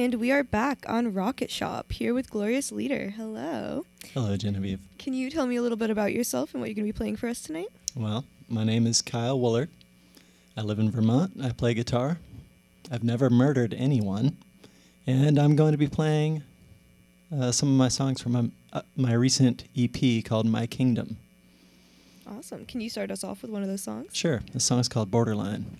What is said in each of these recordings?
And we are back on Rocket Shop here with Glorious Leader. Hello. Hello, Genevieve. Can you tell me a little bit about yourself and what you're going to be playing for us tonight? Well, my name is Kyle Woolard. I live in Vermont. I play guitar. I've never murdered anyone. And I'm going to be playing uh, some of my songs from my, uh, my recent EP called My Kingdom. Awesome. Can you start us off with one of those songs? Sure, the song is called Borderline.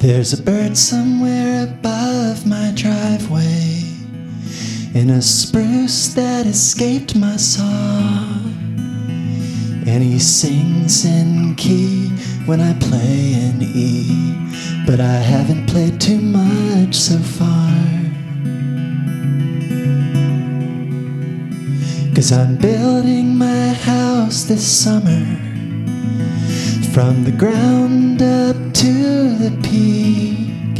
There's a bird somewhere above my driveway in a spruce that escaped my saw. And he sings in key when I play in E, but I haven't played too much so far. Cause I'm building my house this summer from the ground up to the peak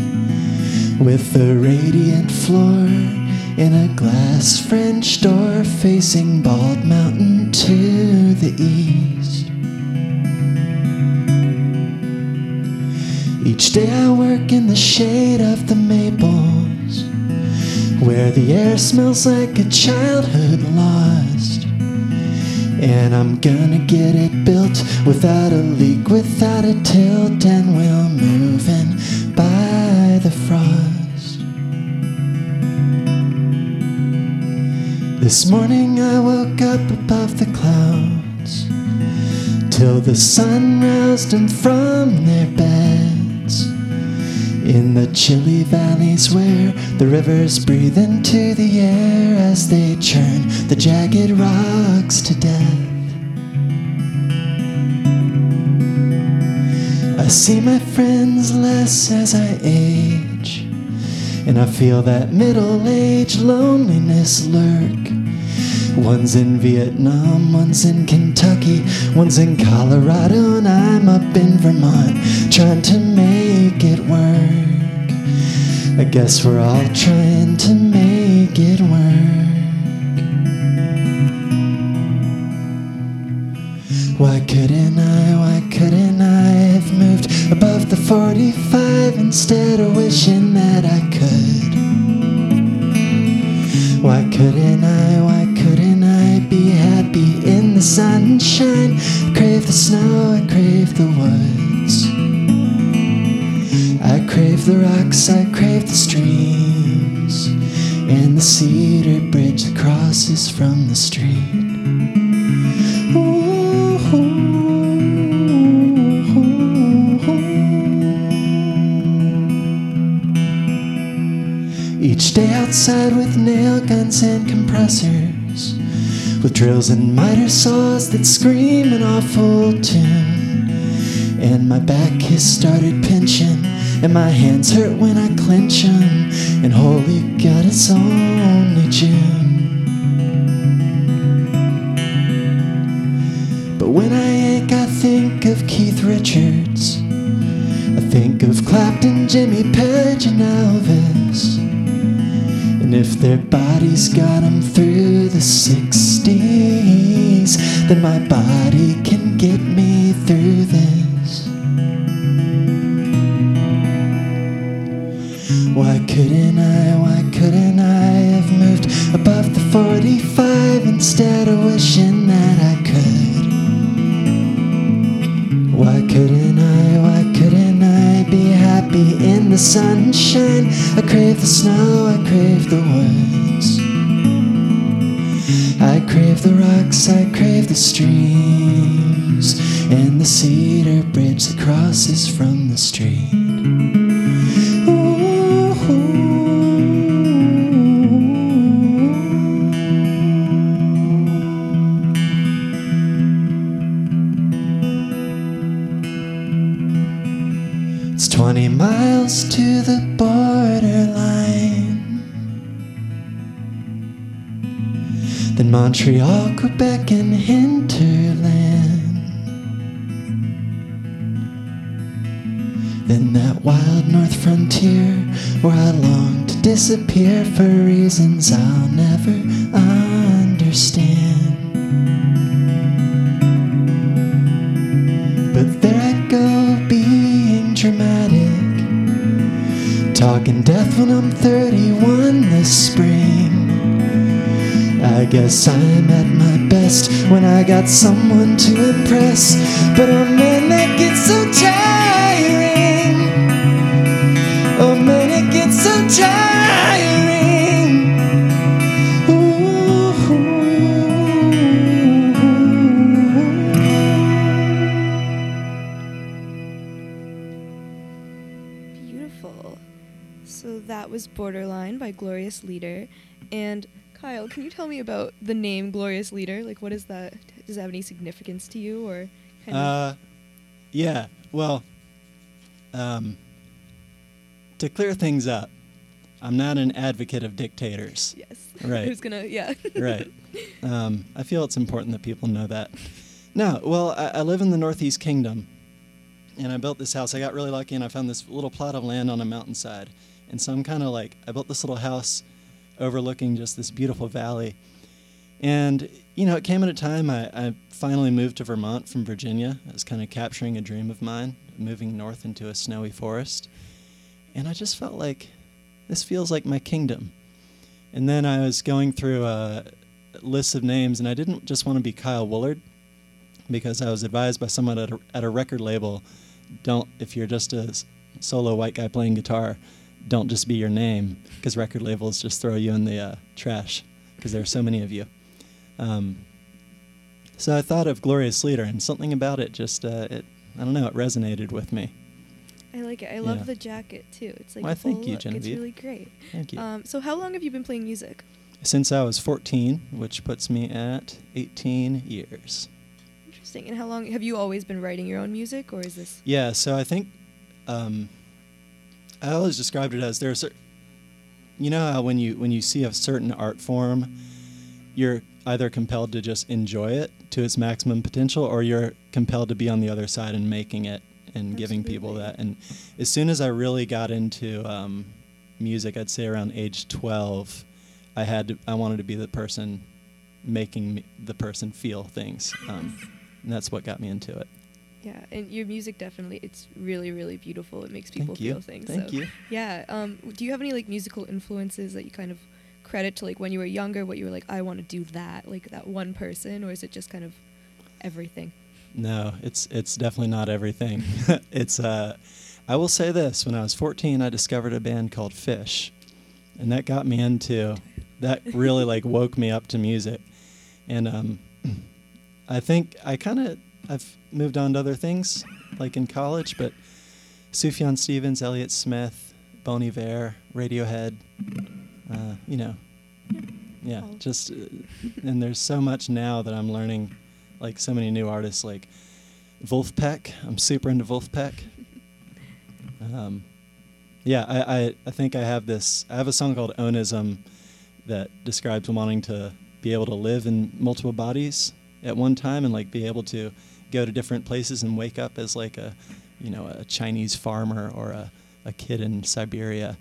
with a radiant floor in a glass French door facing Bald Mountain to the east. Each day I work in the shade of the maples where the air smells like a childhood lost. And I'm gonna get it built without a leak, without a tilt, and we'll move in by the frost. This morning I woke up above the clouds till the sun roused them from their beds. In the chilly valleys where the rivers breathe into the air as they churn the jagged rocks to death. I see my friends less as I age, and I feel that middle age loneliness lurk. One's in Vietnam, one's in Kentucky, one's in Colorado, and I'm up in Vermont trying to make it work. I guess we're all trying to make it work. Why couldn't I, why couldn't I have moved above the 45 instead of wishing that I snow, I crave the woods. I crave the rocks, I crave the streams, and the cedar bridge that crosses from the street. Drills and miter saws that scream an awful tune. And my back has started pinching, and my hands hurt when I clench 'em. And holy God, it's only June. And if their bodies got 'em through the 60s, then my body can get me through this. Why couldn't I, why couldn't I have moved above the 45 instead of wishing that I could? Why couldn't happy in the sunshine? I crave the snow, I crave the woods. I crave the rocks, I crave the streams, and the cedar bridge that crosses from the street. Then Montreal, Quebec, and hinterland. Then that wild north frontier where I long to disappear for reasons I'll never understand. But there I go, being dramatic. Talking death when I'm 31 this spring. I guess I'm at my best when I got someone to impress. But oh man, that gets so tiring. Oh man, it gets so tiring. Beautiful. So that was Borderline by Glorious Leader. And Kyle, can you tell me about the name Glorious Leader? Like, what is that? Does it have any significance to you, or kind Uh, yeah. Well, um, to clear things up, I'm not an advocate of dictators. yes? right. Who's gonna, yeah. right. Um, I feel it's important that people know that. No, well, I, I live in the Northeast Kingdom, and I built this house. I got really lucky, and I found this little plot of land on a mountainside. And so I'm kind of like, I built this little house overlooking just this beautiful valley. And, you know, it came at a time I, I finally moved to Vermont from Virginia. I was kind of capturing a dream of mine, moving north into a snowy forest. And I just felt like this feels like my kingdom. And then I was going through a list of names, and I didn't just want to be Kyle Woolard because I was advised by someone at a, at a record label don't, if you're just a solo white guy playing guitar, don't just be your name because record labels just throw you in the uh, trash because there are so many of you. Um, so I thought of Glorious Leader, and something about it just, uh, it, I don't know, it resonated with me. I like it. I love Yeah. the jacket too. It's like full thank you, look. It's really great. Thank you. Um, so how long have you been playing music? Since I was 14, which puts me at 18 years. Interesting. And how long have you always been writing your own music, or is this? Yeah, so I think um, I always described it as there's, cer- you know how when you when you see a certain art form, you're either compelled to just enjoy it to its maximum potential, or you're compelled to be on the other side and making it and giving people that. And as soon as I really got into um, music, I'd say around age 12, I had to, I wanted to be the person making the person feel things, um, and that's what got me into it. Yeah, and your music definitely it's really really beautiful. It makes people feel things. Thank so, you. Yeah. Um, do you have any like musical influences that you kind of credit to like when you were younger? What you were like, I want to do that, like that one person, or is it just kind of everything? No, it's it's definitely not everything. it's uh I will say this, when I was 14 I discovered a band called Phish. And that got me into that really like woke me up to music. And um I think I kind of I've moved on to other things like in college, but Sufjan Stevens, Elliott Smith, Bon Iver, Radiohead, uh, you know, yeah, just uh, and there's so much now that I'm learning, like so many new artists like Vulfpeck. I'm super into Vulfpeck. Um, yeah, I, I I think I have this. I have a song called Onism that describes wanting to be able to live in multiple bodies at one time and like be able to go to different places and wake up as like a you know a Chinese farmer or a, a kid in Siberia.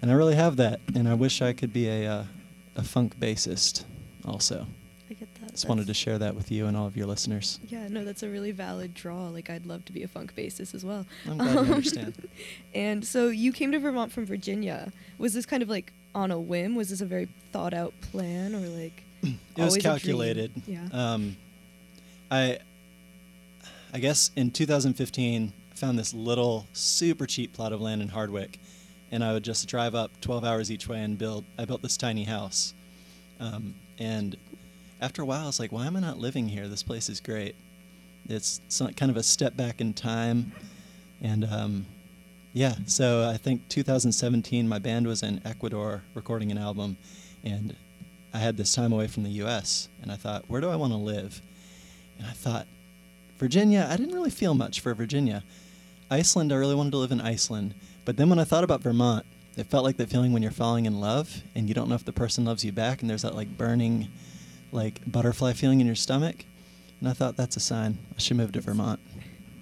And I really have that, and I wish I could be a uh, a funk bassist also. I get that. Just wanted to share that with you and all of your listeners. Yeah, no, that's a really valid draw. Like, I'd love to be a funk bassist as well. I'm glad you Um, understand. And so you came to Vermont from Virginia. Was this kind of like on a whim? Was this a very thought out plan, or like? It was always a dream? calculated. Yeah. Um, I, I guess in 2015, I found this little super cheap plot of land in Hardwick, and I would just drive up 12 hours each way and build. I built this tiny house, um, and after a while, I was like, "Why am I not living here? This place is great." It's some, kind of a step back in time, and um, yeah. So I think 2017, my band was in Ecuador recording an album, and I had this time away from the U.S. and I thought, where do I want to live? And I thought, Virginia. I didn't really feel much for Virginia. Iceland, I really wanted to live in Iceland. But then when I thought about Vermont, it felt like that feeling when you're falling in love and you don't know if the person loves you back, and there's that like burning, like butterfly feeling in your stomach. And I thought that's a sign. I should move to Vermont.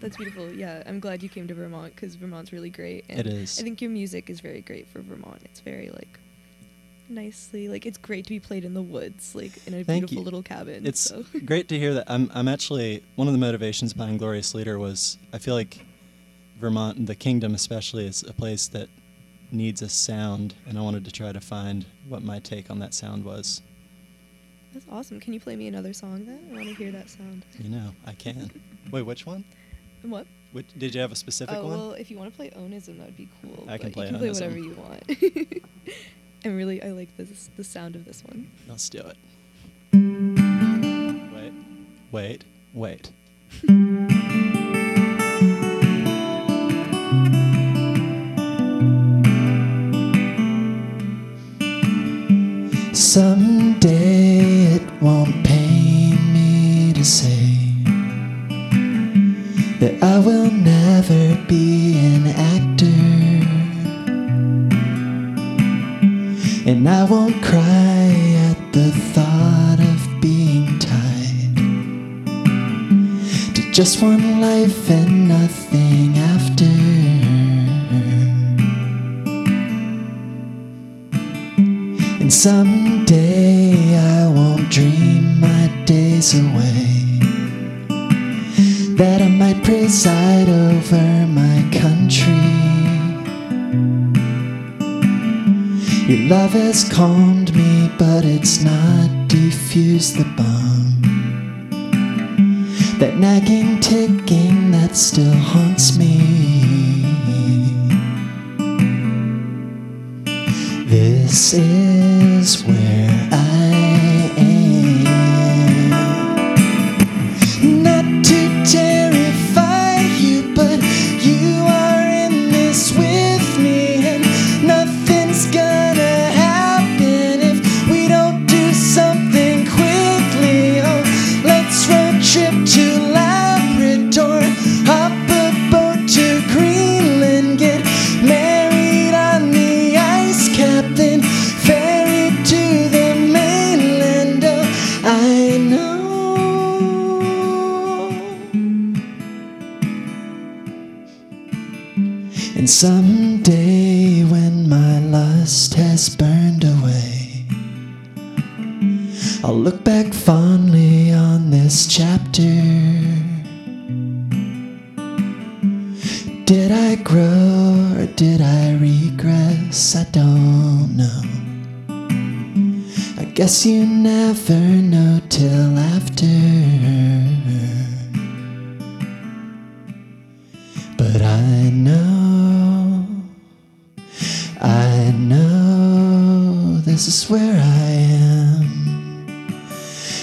That's beautiful. Yeah, I'm glad you came to Vermont because Vermont's really great. And It is. I think your music is very great for Vermont. It's very like nicely like it's great to be played in the woods, like in a Thank beautiful you. little cabin. It's so. great to hear that. I'm, I'm actually one of the motivations behind Glorious Leader was I feel like Vermont and the kingdom especially is a place that needs a sound, and I wanted to try to find what my take on that sound was. That's awesome. Can you play me another song then? I want to hear that sound. You know, I can. Wait, which one? What? Which, did you have a specific oh one? well, if you want to play Onism, that would be cool. I can play you can play whatever you want. and really, I like this the sound of this one. Let's do it. Wait, wait, wait. Someday it won't pain me to say that I will never be an actor. And I won't cry at the thought of being tied to just one life and nothing after. And someday I won't dream my days away. That I might preside over my country. Your love has calmed me, but it's not diffused the bomb. That nagging ticking that still haunts me. This is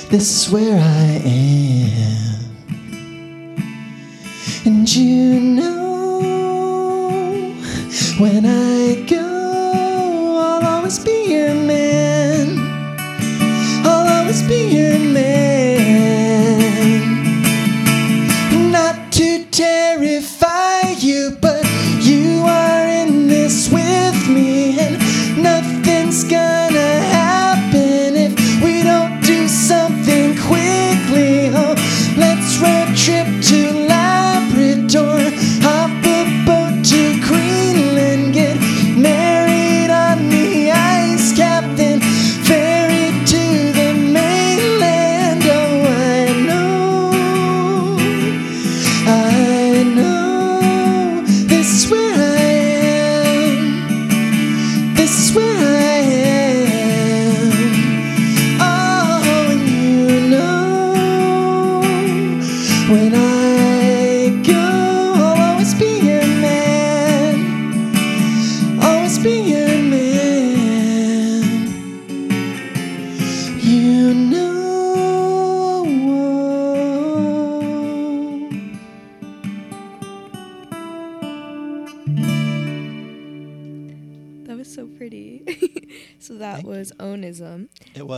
This is where I am. And you know, when I go, I'll always be your man. I'll always be your man.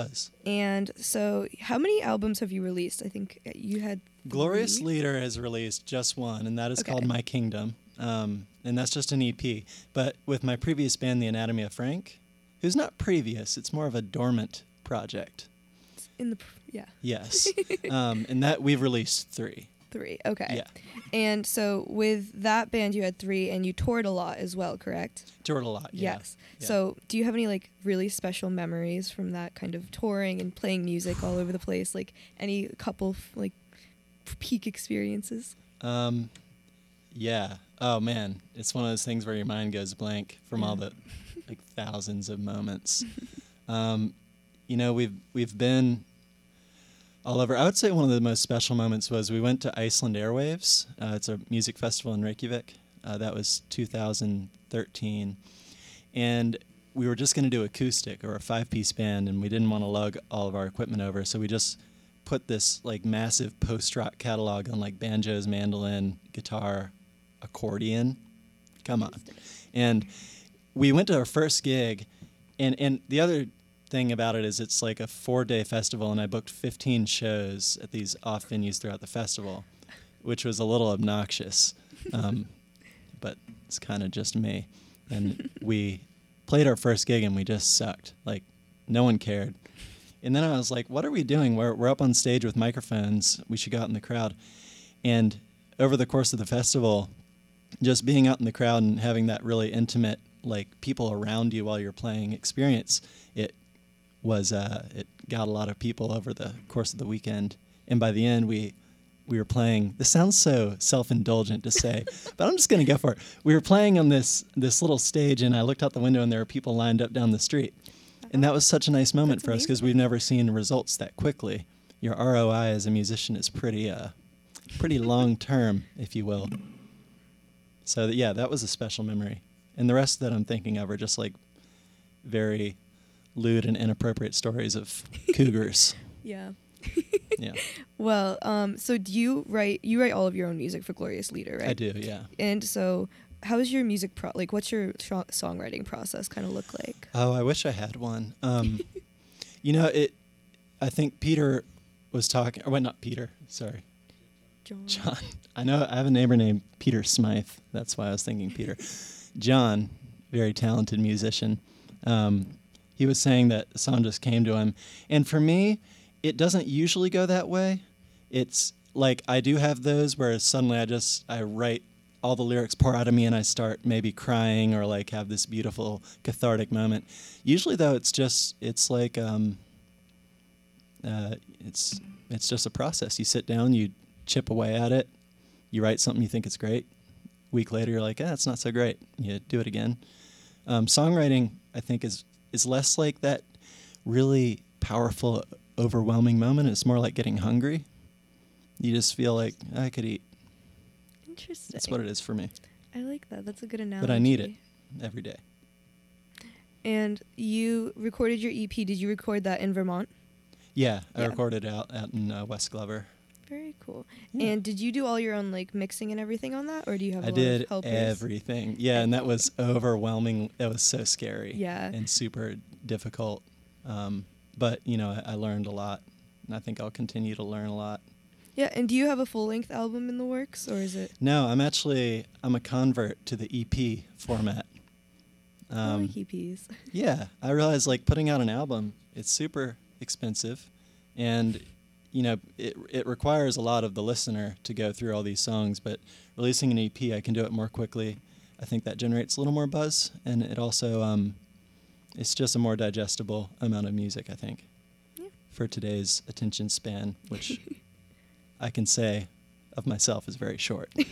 Was. And so, how many albums have you released? I think you had. Glorious. Leader has released just one, and that is Okay. called My Kingdom. um, and that's just an EP. But with my previous band, The Anatomy of Frank, who's not previous, it's more of a dormant project. In the pr- yeah Yes, um, and that we've released three. Three. Okay. Yeah. And so with that band, you had three, and you toured a lot as well, correct? Toured a lot. Yeah. Yes. Yeah. So, do you have any like really special memories from that kind of touring and playing music all over the place? Like any couple f- like peak experiences? Um, yeah. Oh man, it's one of those things where your mind goes blank from all the like thousands of moments. um, you know, we've we've been all over. I would say one of the most special moments was we went to Iceland Airwaves. Uh, it's a music festival in Reykjavik. Uh, that was 2013, and we were just going to do acoustic or a five-piece band, and we didn't want to lug all of our equipment over, so we just put this like massive post-rock catalog on like banjos, mandolin, guitar, accordion. Come on, and we went to our first gig, and and the other thing about it is it's like a four-day festival, and I booked 15 shows at these off venues throughout the festival, which was a little obnoxious, um, but it's kind of just me. And we played our first gig, and we just sucked. Like no one cared. And then I was like, "What are we doing? We're we're up on stage with microphones. We should go out in the crowd." And over the course of the festival, just being out in the crowd and having that really intimate like people around you while you're playing experience it was uh, it got a lot of people over the course of the weekend. And by the end we we were playing this sounds so self-indulgent to say but i'm just going to go for it. We were playing on this this little stage and i looked out the window and there were people lined up down the street. And that was such a nice moment That's for us because we've never seen results that quickly. Your roi as a musician is pretty uh pretty long term if you will. So that, yeah, that was a special memory. And the rest that I'm thinking of are just like very lewd and inappropriate stories of cougars. Yeah. Yeah, Well, um, so do you write? You write all of your own music for Glorious Leader, right? I do. Yeah. And so, how's your music pro? Like, what's your sh- songwriting process kind of look like? Oh, I wish I had one. Um, you know, it. I think Peter was talking. Or wait, not Peter. Sorry, John. John. I know I have a neighbor named Peter Smythe. That's why I was thinking Peter. John, very talented musician. Um, he was saying that the song just came to him, and for me, it doesn't usually go that way. It's like I do have those where suddenly I just I write all the lyrics pour out of me and I start maybe crying or like have this beautiful cathartic moment. Usually though, it's just it's like um, uh, it's it's just a process. You sit down, you chip away at it, you write something you think is great. week later, you're like, ah, it's not so great. You do it again. Um, songwriting, I think, is is less like that really powerful, overwhelming moment. It's more like getting hungry. You just feel like I could eat. Interesting. That's what it is for me. I like that. That's a good analogy. But I need it every day. And you recorded your EP. Did you record that in Vermont? Yeah, I Yeah. recorded out out in uh, West Glover. Very cool. Yeah. And did you do all your own like mixing and everything on that, or do you have? a I lot did everything. Yeah, and that was overwhelming. That was so scary. Yeah. And super difficult. Um, but you know, I, I learned a lot, and I think I'll continue to learn a lot. Yeah. And do you have a full length album in the works, or is it? No, I'm actually I'm a convert to the EP format. I like EPs. Yeah, I realized like putting out an album, it's super expensive, and you know it it requires a lot of the listener to go through all these songs. But releasing an EP, I can do it more quickly. I think that generates a little more buzz, and it also um, it's just a more digestible amount of music. I think Yeah. for today's attention span, which I can say of myself is very short.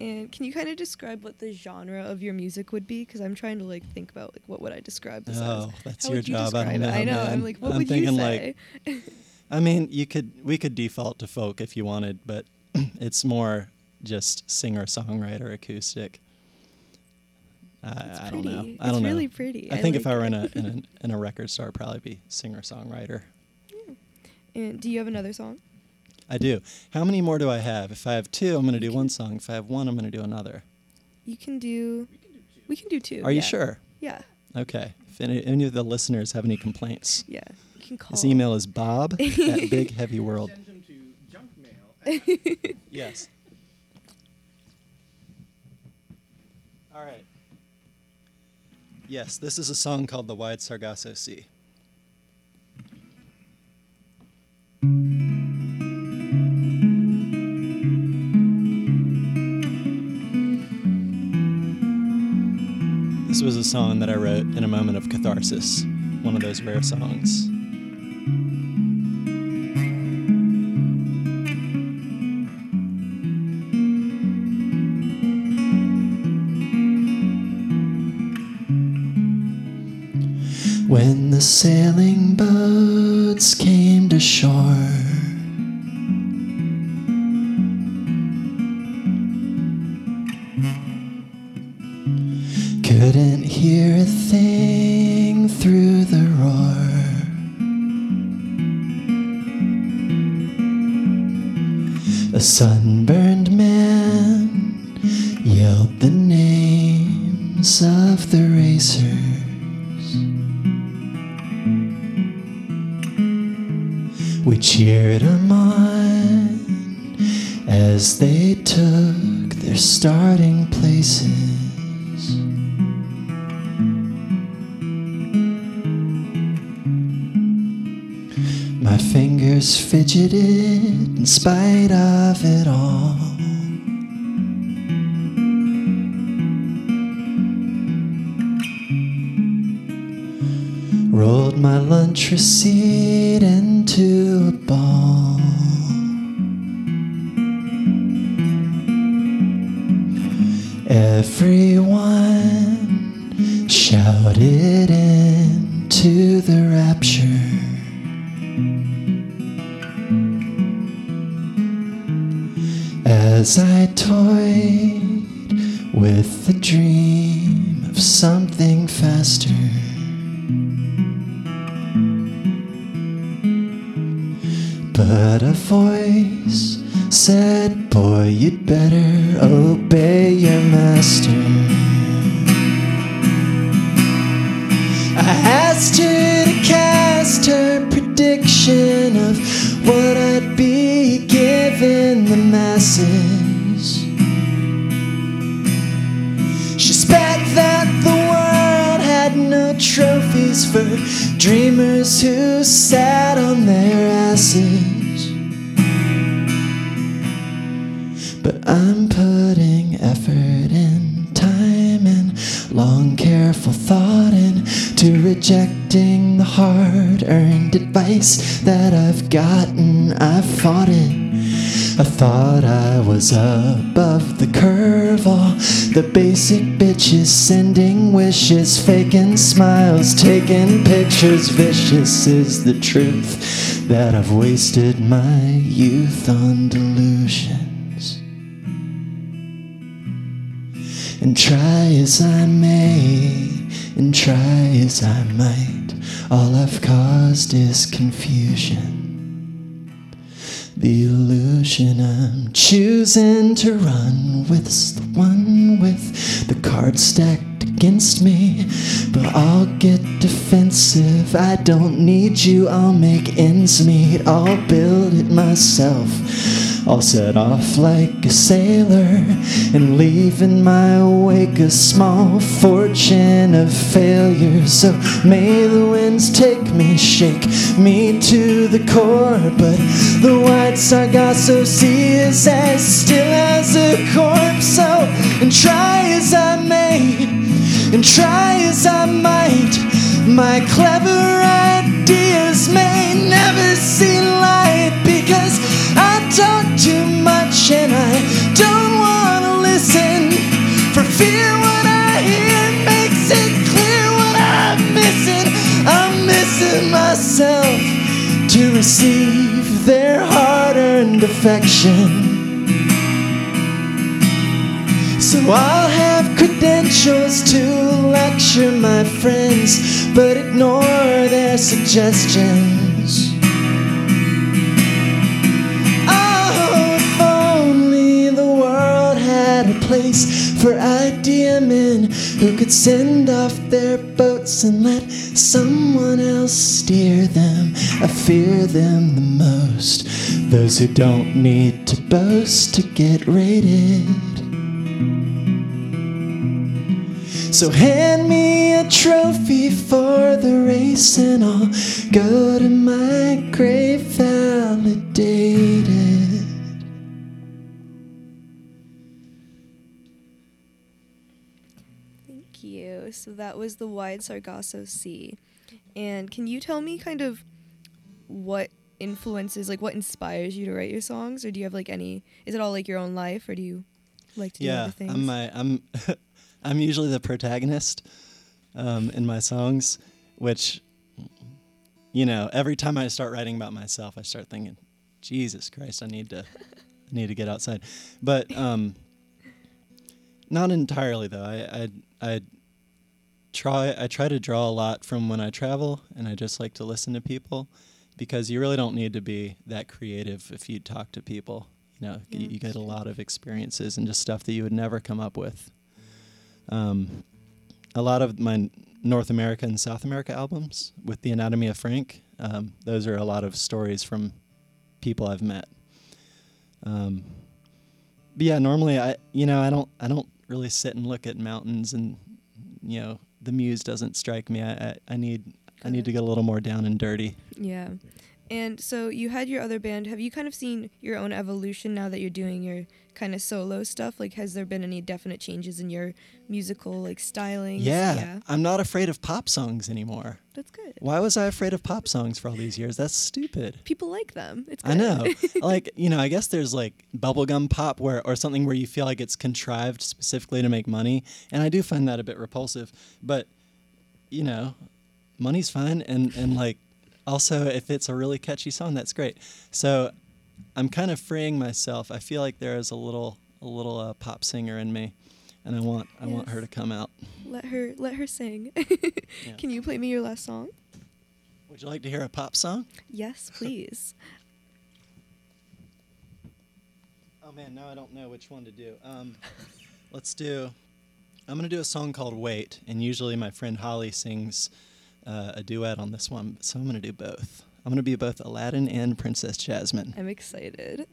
And can you kind of describe what the genre of your music would be? Because I'm trying to like think about like what would I describe this Oh, as? that's How your would you job. I describe don't it? know. I know. man. I'm like, what I'm would you say? like I mean, you could we could default to folk if you wanted, but it's more just singer songwriter acoustic. I, I don't know. I don't It's know. really pretty. I I think if I were in a in a in a record store, I'd probably be singer songwriter. Yeah. and do you have another song? I do. How many more do I have? If I have two, I'm going to do one song. If I have one, I'm going to do another. You can do. We can do two. Are you sure? Yeah. Okay. If any, any of the listeners have any complaints, Yeah. You can call. his email is bob at Big Heavy World. Send them to junk mail. Yes. All right. Yes, this is a song called The Wide Sargasso Sea. This was a song that I wrote in a moment of catharsis, one of those rare songs. When the sailing boats came to shore, couldn't hear a thing through the roar. A sunburned cheered 'em on as they took their starting places. My fingers fidgeted in spite Everyone shouted into the rapture. As I toyed with the dream of something faster. But a voice said, Boy, you'd better obey I asked her to cast her prediction of what I'd be given the masses. She spat that the world had no trophies for dreamers who sat on their asses. But I'm putting effort in time and long careful thought into rejecting the hard earned advice that I've gotten. I've fought it. I thought I was above the curve. All the basic bitches sending wishes, faking smiles, taking pictures. Vicious is the truth that I've wasted my youth on delusions. And try as I may, and try as I might, all I've caused is confusion. The illusion I'm choosing to run with's the one with the cards stacked against me. But I'll get defensive. I don't need you, I'll make ends meet. I'll build it myself. I'll set off like a sailor and leave in my wake a small fortune of failure. So may the winds take me, shake me to the core. But the white Sargasso Sea is as still as a corpse. So, and try as I may, and try as I might, my clever ideas may never see light because I talk too much and I don't want to listen for fear what I hear makes it clear what I'm missing. I'm missing myself to receive their hard earned affection. So I'll have credentials to lecture my friends, but ignore their suggestions. Oh, if only the world had a place for idea men who could send off their boats and let someone else steer them. I fear them the most. Those who don't need to boast to get rated. So hand me a trophy for the race and I'll go to my grave validated. Thank you. So that was the Wide Sargasso Sea. And can you tell me kind of what influences, like what inspires you to write your songs? Or do you have like any, is it all like your own life or do you like to do yeah, other things? I'm my I'm I'm usually the protagonist um, in my songs, which you know, every time I start writing about myself, I start thinking, Jesus Christ, I need to I need to get outside. But um, not entirely though. I I I try I try to draw a lot from when I travel, and I just like to listen to people because you really don't need to be that creative if you talk to people. You know, Yeah, you, you get a lot of experiences and just stuff that you would never come up with. Um, a lot of my North America and South America albums with the Anatomy of Frank, um, those are a lot of stories from people I've met. Um, but yeah, normally I, you know, I don't, I don't really sit and look at mountains, and you know, the muse doesn't strike me. I, I, I need, I need to get a little more down and dirty. Yeah. And so you had your other band. Have you kind of seen your own evolution now that you're doing your kind of solo stuff? Like, has there been any definite changes in your musical like styling? Yeah, Yeah. I'm not afraid of pop songs anymore. That's good. Why was I afraid of pop songs for all these years? That's stupid. People like them. It's good. I know. like, you know, I guess there's like bubblegum pop where or something where you feel like it's contrived specifically to make money, and I do find that a bit repulsive. But, you know, money's fine and and like also if it's a really catchy song, that's great. So, I'm kind of freeing myself. I feel like there is a little a little uh, pop singer in me, and I want I want her to come out. let her let her sing. Can you play me your last song? Would you like to hear a pop song? Yes, please. Oh man, now I don't know which one to do. Um, let's do. I'm gonna do a song called "Wait," and usually my friend Holly sings uh, a duet on this one, so I'm gonna do both. I'm gonna be both Aladdin and Princess Jasmine. I'm excited.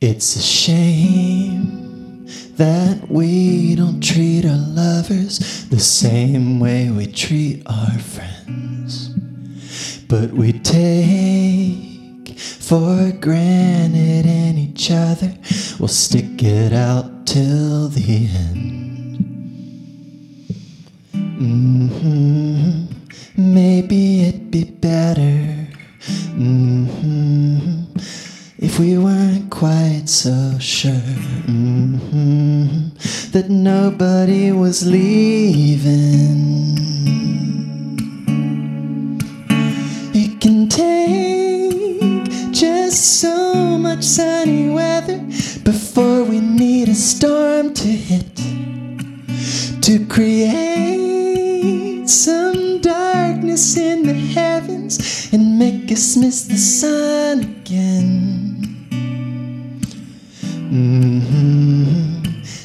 It's a shame that we don't treat our lovers the same way we treat our friends. But we take for granted in each other, we'll stick it out till the end. hmm Maybe it'd be better. hmm If we weren't quite so sure hmm that nobody was leaving. Sunny weather before we need a storm to hit to create some darkness in the heavens and make us miss the sun again. hmm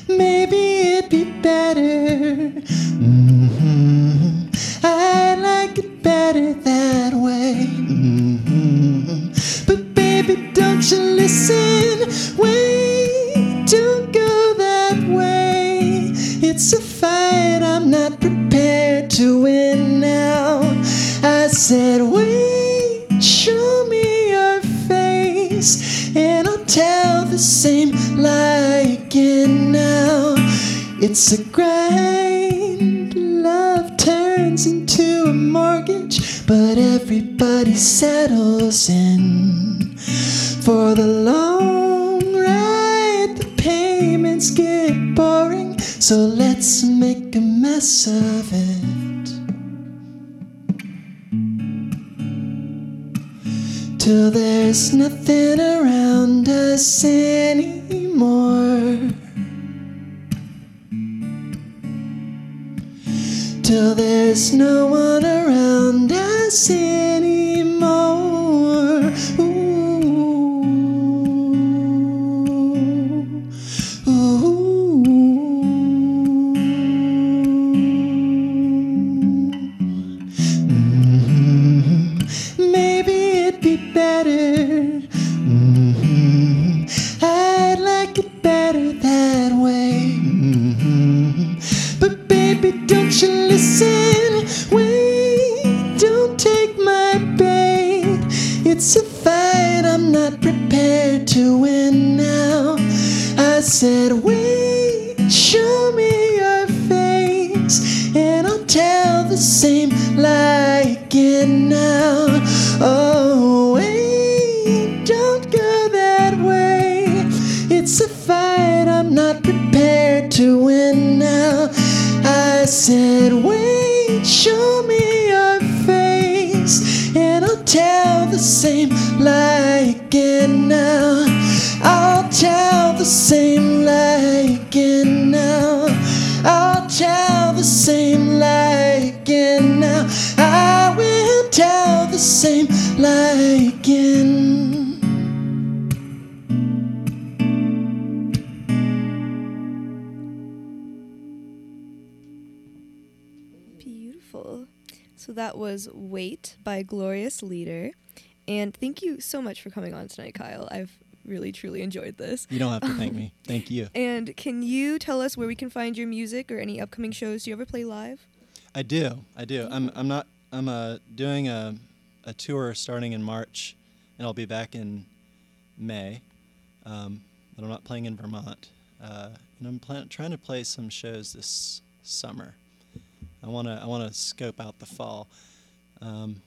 Maybe it'd be better. hmm I like it better that way. hmm But baby, don't listen? Wait, don't go that way. It's a fight I'm not prepared to win now. I said, wait, show me your face, and I'll tell the same lie again now. It's a grind, love turns into a mortgage, but everybody settles in. For the long ride, the payments get boring, so let's make a mess of it. Till there's nothing around us anymore. Till there's no one around us anymore. Lie again now. I'll tell the same lie again now. I will tell the same again. Beautiful. So that was Wait by Glorious Leader. And thank you so much for coming on tonight, Kyle. I've really, truly enjoyed this. You don't have to thank me. Thank you. And can you tell us where we can find your music or any upcoming shows? Do you ever play live? I do. I do. I'm. I'm not. I'm uh, doing a, a tour starting in March, and I'll be back in May. Um, but I'm not playing in Vermont. Uh, and I'm plan- trying to play some shows this summer. I wanna. I wanna scope out the fall. Um,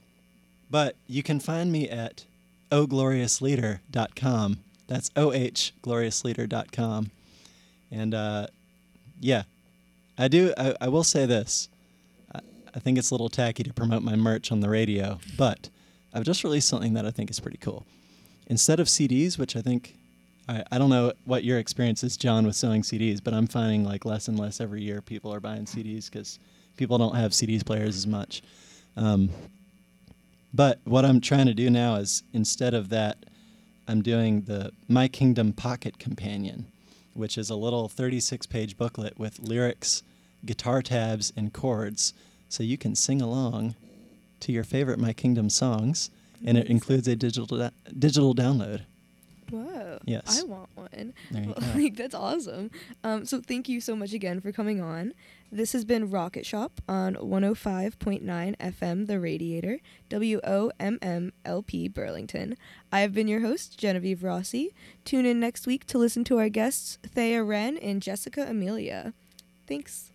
but you can find me at ogloriousleader.com. That's ohgloriousleader.com. And uh, yeah, I do. I, I will say this. I, I think it's a little tacky to promote my merch on the radio, but I've just released something that I think is pretty cool. Instead of CDs, which I think I, I don't know what your experience is, John, with selling CDs, but I'm finding like less and less every year people are buying CDs because people don't have CDs players as much. Um, but what I'm trying to do now is instead of that, I'm doing the My Kingdom Pocket Companion, which is a little 36 page booklet with lyrics, guitar tabs, and chords so you can sing along to your favorite My Kingdom songs. And it includes a digital da- digital download. Whoa. Yes. I want one. Well, like that's awesome. Um, so thank you so much again for coming on. This has been Rocket Shop on 105.9 FM The Radiator, WOMMLP Burlington. I have been your host, Genevieve Rossi. Tune in next week to listen to our guests, Thea Wren and Jessica Amelia. Thanks.